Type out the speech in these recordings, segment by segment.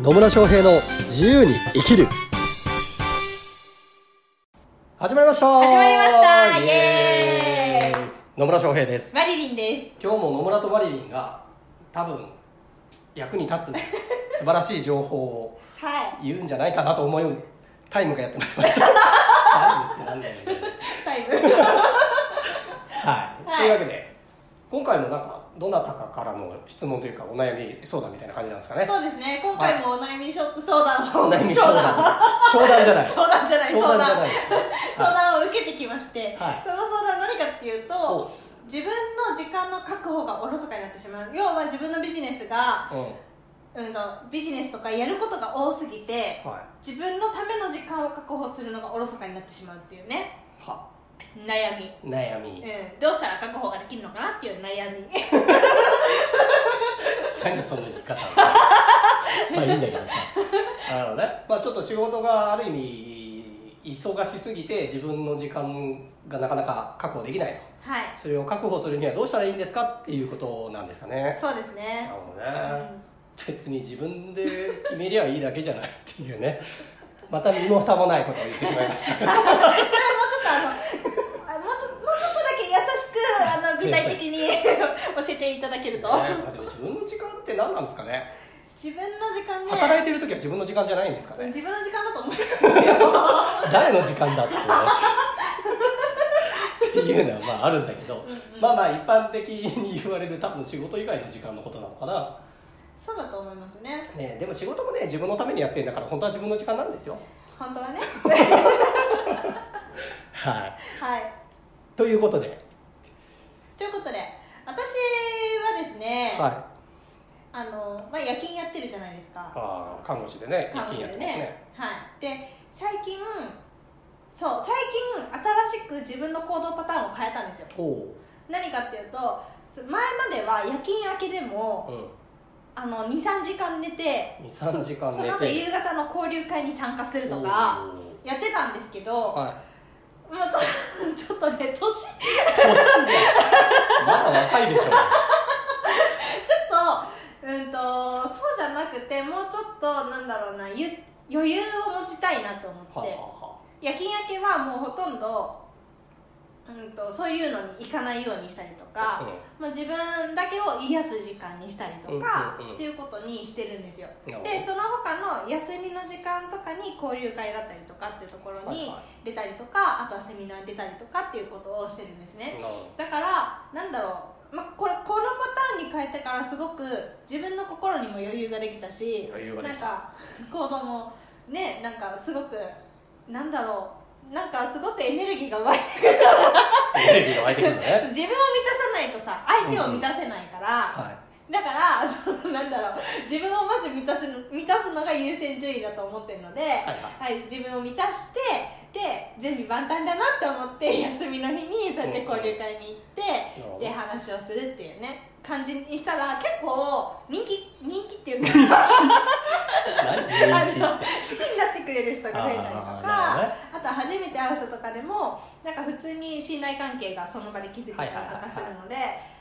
野村翔平の自由に生きる。始まりました。始まりました。イイ。エーイ。野村翔平です。マリリンです。今日も野村とマリリンが多分役に立つ 素晴らしい情報をは言うんじゃないかなと思うタイムがやってまいりました。タイムってなんだよねいタイムはい、はいというわけで今回もなんかどなたかからの質問というかお悩み相談みたいな感じなんですかね。そうですね。今回もお悩み相談をお悩み相談。相談じゃない。相談じゃない。相談。相談を受けてきまして、はい。その相談は何かっていうおと自分の時間の確保がおろそかになってしまう。要は自分のビジネスが、うん。うん、とビジネスとかやることが多すぎては自分のための時間を確保するのがおろそかになってしまうっていうね。いは悩み。悩み。うん、どうしたら確保ができるのかなっていう悩み。何その言い方。まあいいんだけどさ。なるほどね。まあちょっと仕事がある意味忙しすぎて自分の時間がなかなか確保できないと。はい。それを確保するにはどうしたらいいんですかっていうことなんですかね。そうですなね。るほどね、別に自分で決めりゃいいだけじゃないっていうね。また身も蓋もないことを言ってしまいました それはもうちょっとあのあもうちょもうちょっとだけ優しくあの具体的に 教えていただけると、ねまあでも自分の時間って何なんですかね。自分の時間ね。働いてる時は自分の時間じゃないんですかね。自分の時間だと思うんですよ。誰の時間だっていうねっていうのはまああるんだけど。まあまあ一般的に言われる多分仕事以外の時間のことなのかな、そうだと思いますね。ね、でも仕事もね自分のためにやってるんだから本当は自分の時間なんですよ。本当はね。はい。はい。ということで、ということで私はですね、はい、あのまあ、夜勤やってるじゃないですか。あー看護師でね看護師夜勤でね。やってはい。で最近そう最近新しく自分ますね行動パターンを変えたんですよ。お何かっていうと前までは夜勤明けでもおうん。あの23時間寝て23時間寝て。そその後夕方の交流会に参加するとかやってたんですけど、はいもうちょちょっとね年ちょっ年じゃんまだ若いでしょとうんとそうじゃなくてもうちょっとなんだろうなゆ余裕を持ちたいなと思って、はあは夜勤明けはもうほとんど、うん、とそういうのに行かないようにしたりとか、まあ、自分だけを癒す時間にしたりとか、うんうんうん。っていうことにしてるんですよ。なるほど。でその他の休みの時間とかに交流会だったりとかっていうところにはいは出たりとか、あとはセミナーに出たりとかっていうことをしてるんですね。だからなんだろう、まあ、これこのパターンに変えてからすごく自分の心にも余裕ができたしなんか行動もねなんかすごくなんだろうなんかすごくエネルギーが湧いてくる。テレビが湧いてくるね。自分を満たさないとさ相手を満たせないから、はいだからそのなんだろう。自分をまず満たすの満たすのが優先順位だと思ってるので、はいはい、自分を満たしてで準備万端だなって思って休みの日にそうやって交流会に行って、なるほどで話をするっていうね感じにしたら結構人気人気っていうか あの好きになってくれる人が増えたりとかね。あとは初めて会う人とかでもなんか普通に信頼関係がその場で築けたりとかするので。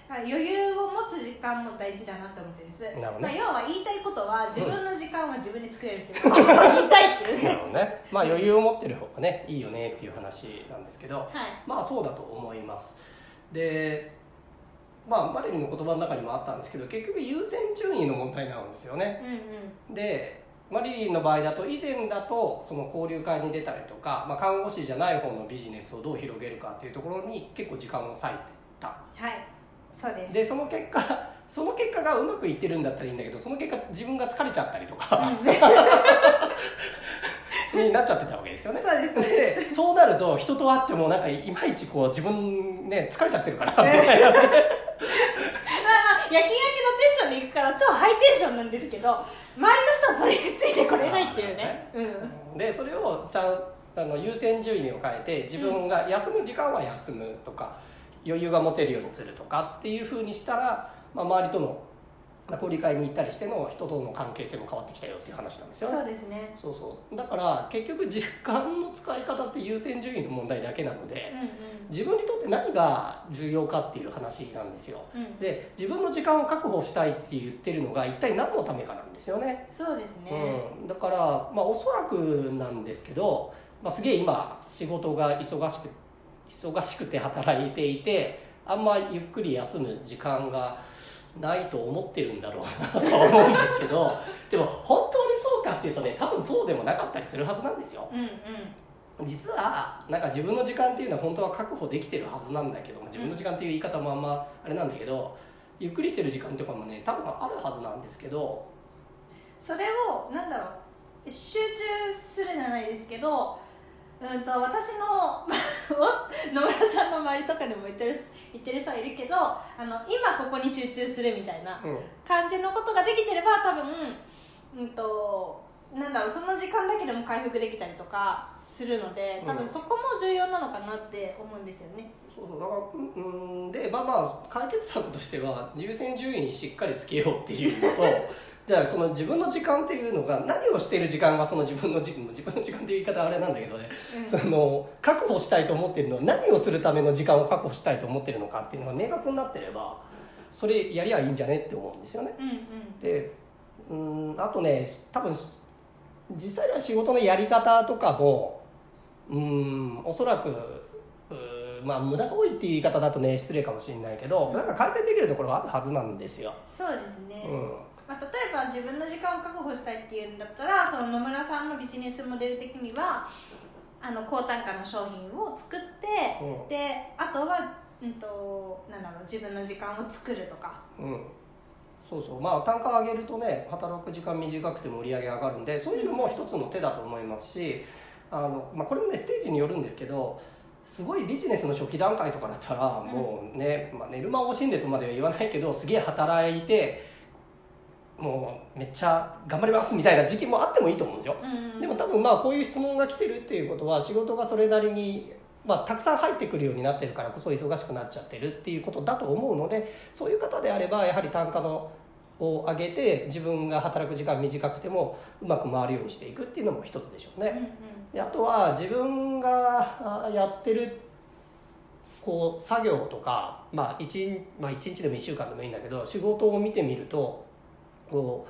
余裕を持つ時間も大事だなと思ってるんです、ね。まあ、要は言いたいことは自分の時間は自分で作れるっていうことを言いたいっていう。なるねほどね。まあ余裕を持ってる方がねいいよねっていう話なんですけどはい。まあそうだと思います。でまあマレリンの言葉の中にもあったんですけど結局優先順位の問題なんですよね。うんうん。でマリリンの場合だと以前だとその交流会に出たりとか、まあ、看護師じゃない方のビジネスをどう広げるかっていうところに結構時間を割いてた。はい。そうです。でその結果その結果がうまくいってるんだったらいいんだけどその結果自分が疲れちゃったりとか になっちゃってたわけですよね。そうですね。でそうなると人と会ってもなんかいまいちこう自分ね疲れちゃってるから。まあまあ夜勤明けのテンションで行くから超ハイテンションなんですけど周りの人はそれについてこれないっていうね。うん。でそれをちゃんあの優先順位を変えて自分が休む時間は休むとか余裕が持てるようにするとかっていうふうにしたら、まあ、周りとのまあ、交流会に行ったりしての人との関係性も変わってきたよっていう話なんですよね。そうですね。そうそう。だから結局時間の使い方って優先順位の問題だけなのでうん自分にとって何が重要かっていう話なんですよ。うんうん。で自分の時間を確保したいって言ってるのが一体何のためかなんですよね。そうですね、うん、だから、まあ、おそらくなんですけど、まあ、すげえ今仕事が忙しく忙しくて働いていてあんまゆっくり休む時間がないと思ってるんだろうなと思うんですけど でも本当にそうかっていうとね多分そうでもなかったりするはずなんですよ。うんうん。実はなんか自分の時間っていうのは本当は確保できてるはずなんだけど自分の時間っていう言い方もあんまあれなんだけどゆっくりしてる時間とかもね多分あるはずなんですけどそれをなんだろう集中するじゃないですけどうんと私の 野村さんの周りとかでも言ってる言ってる人はいるけどあの今ここに集中するみたいなうん感じのことができてれば多分うんとなんだろうその時間だけでも回復できたりとかするので多分そこも重要なのかなって思うんですよね。そうそうだからうんうんでまあまあ解決策としては優先順位にしっかりつけようっていうのと じゃあその自分の時間っていうのが何をしている時間がその自分の時 自分の時間っていう言い方はあれなんだけどね、うん。その確保したいと思ってるのは何をするための時間を確保したいと思ってるのかっていうのが明確になってればそれやりゃいいんじゃねって思うんですよね。うんうんでうんあとね多分実際は仕事のやり方とかもうんおそらくまあ無駄が多いっていう言い方だとね失礼かもしれないけどなんか改善できるところはあるはずなんですよ。そうですね、うんまあ、例えば自分の時間を確保したいっていうんだったらその野村さんのビジネスモデル的にはあの高単価の商品を作って、うん。であとは、うん、となんだろう自分の時間を作るとか。うん。そうそう。まあ単価上げるとね働く時間短くても売り上げ上がるんでそういうのも一つの手だと思いますしあの、まあ、これもねステージによるんですけどすごいビジネスの初期段階とかだったらもうね、まあ、寝る間を惜しんでとまでは言わないけどすげえ働いてもうめっちゃ頑張りますみたいな時期もあってもいいと思うんですよ。うんでも多分まあこういう質問が来てるっていうことは仕事がそれなりに、まあ、たくさん入ってくるようになってるからこそ忙しくなっちゃってるっていうことだと思うのでそういう方であればやはり単価のを上げて自分が働く時間短くてもうまく回るようにしていくっていうのも一つでしょうね。うんうんであとは自分があやってるこう作業とか、まあ 1, まあ、1日でも1週間でもいいんだけど仕事を見てみるとこ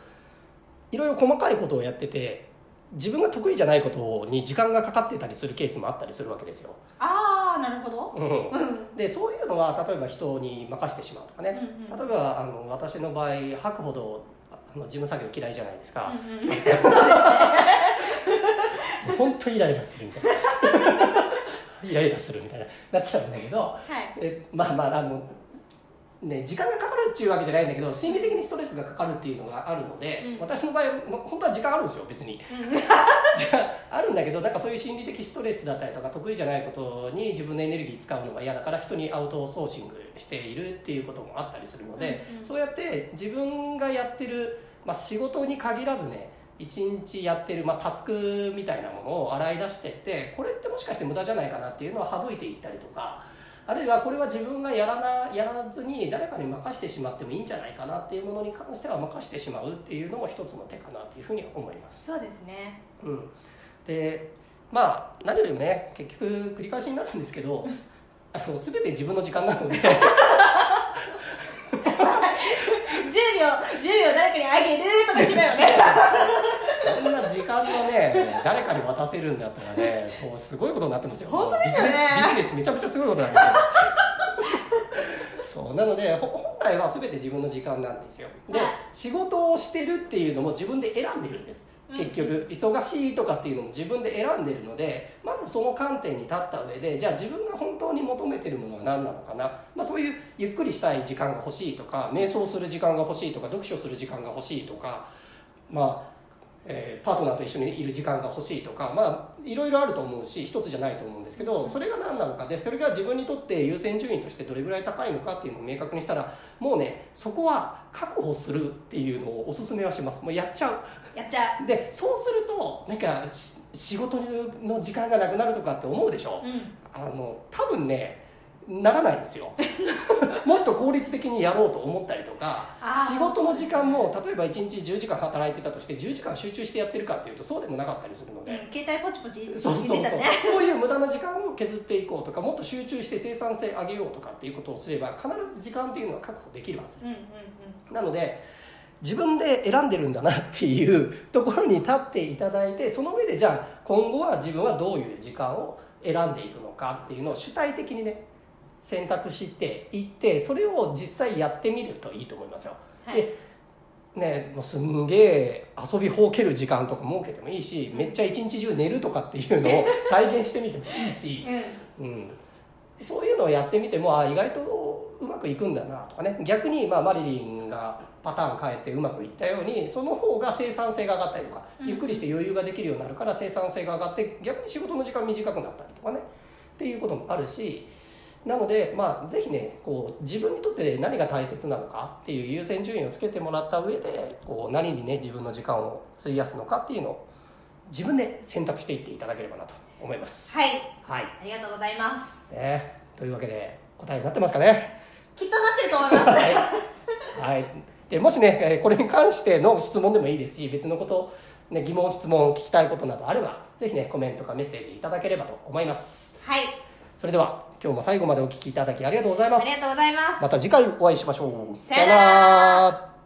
ういろいろ細かいことをやってて自分が得意じゃないことに時間がかかってたりするケースもあったりするわけですよ。ああなるほど。うん。うんでそういうのは例えば人に任せてしまうとかね、うんうん例えばあの私の場合吐くほどあの事務作業嫌いじゃないですか、うんうん。本当イライラするみたいな。イライラするみたいななっちゃうんだけど。はい。えまあまああのね時間がかかるっていうわけじゃないんだけど心理的にストレスがかかるっていうのがあるので、うん。私の場合本当は時間あるんですよ別に。うん。じゃああるんだけどなんかそういう心理的ストレスだったりとか得意じゃないことに自分のエネルギー使うのが嫌だから人にアウトソーシングしているっていうこともあったりするので、うんうん。そうやって自分がやってる、まあ、仕事に限らずね一日やってる、まあ、タスクみたいなものを洗い出してってこれってもしかして無駄じゃないかなっていうのは省いていったりとかあるいはこれは自分がやらなやらずに誰かに任してしまってもいいんじゃないかなっていうものに関しては任してしまうっていうのも一つの手かなというふうに思います。そうですね。うん、でまあ何よりもね結局繰り返しになるんですけどあの全て自分の時間なので。10秒10秒誰かにあげるとかしないよね こんな時間のね誰かに渡せるんだったらねもうすごいことになってますよ。本当ですよね。ビジネスビジネスめちゃめちゃすごいことになってますよ。そうなのでほ本来は全て自分の時間なんですよ。ではい。仕事をしてるっていうのも自分で選んでるんです。結局忙しいとかっていうのも自分で選んでるのでまずその観点に立った上でじゃあ自分が本当に求めてるものは何なのかな、まあ、そういうゆっくりしたい時間が欲しいとか瞑想する時間が欲しいとか読書する時間が欲しいとかまあえーパートナーと一緒にいる時間が欲しいとかまあいろいろあると思うし一つじゃないと思うんですけどそれが何なのかでそれが自分にとって優先順位としてどれぐらい高いのかっていうのを明確にしたらもうねそこは確保するっていうのをおすすめはします。もうやっちゃう。やっちゃでそうするとなんかし仕事の時間がなくなるとかって思うでしょ？ううん。あの多分ねならないんですよ。もっと効率的にやろうと思ったりとか仕事の時間も例えば1日10時間働いてたとして10時間集中してやってるかっていうとそうでもなかったりするので、うん携帯ポチポチそうそうそう。そういう無駄な時間を削っていこうとかもっと集中して生産性上げようとかっていうことをすれば必ず時間っていうのは確保できるはずうんうん。なので自分で選んでるんだなっていうところに立っていただいてその上でじゃあ今後は自分はどういう時間を選んでいくのかっていうのを主体的にね選択していってそれを実際やってみるといいと思いますよ。はい。でね、もうすんげえ遊びほうける時間とか設けてもいいしめっちゃ一日中寝るとかっていうのを 体現してみてもいいし、うん。うん、そういうのをやってみてもあ意外とうまくいくんだなとかね。逆に、まあ、マリリンがパターン変えてうまくいったようにその方が生産性が上がったりとか、うん。ゆっくりして余裕ができるようになるから生産性が上がって逆に仕事の時間短くなったりとかね。っていうこともあるしなので、まあ、ぜひねこう自分にとって何が大切なのかっていう優先順位をつけてもらった上でこう何にね自分の時間を費やすのかっていうのを自分で選択していっていただければなと思います。はい。はい。ありがとうございます。ね、というわけで答えになってますかね？きっとなってると思います。はい、はい、でもしねえーこれに関しての質問でもいいですし別のこと、ね、疑問質問聞きたいことなどあればぜひねコメントかメッセージいただければと思います。はい。それでは今日も最後までお聞きいただきありがとうございます。ありがとうございます。また次回お会いしましょう。さよなら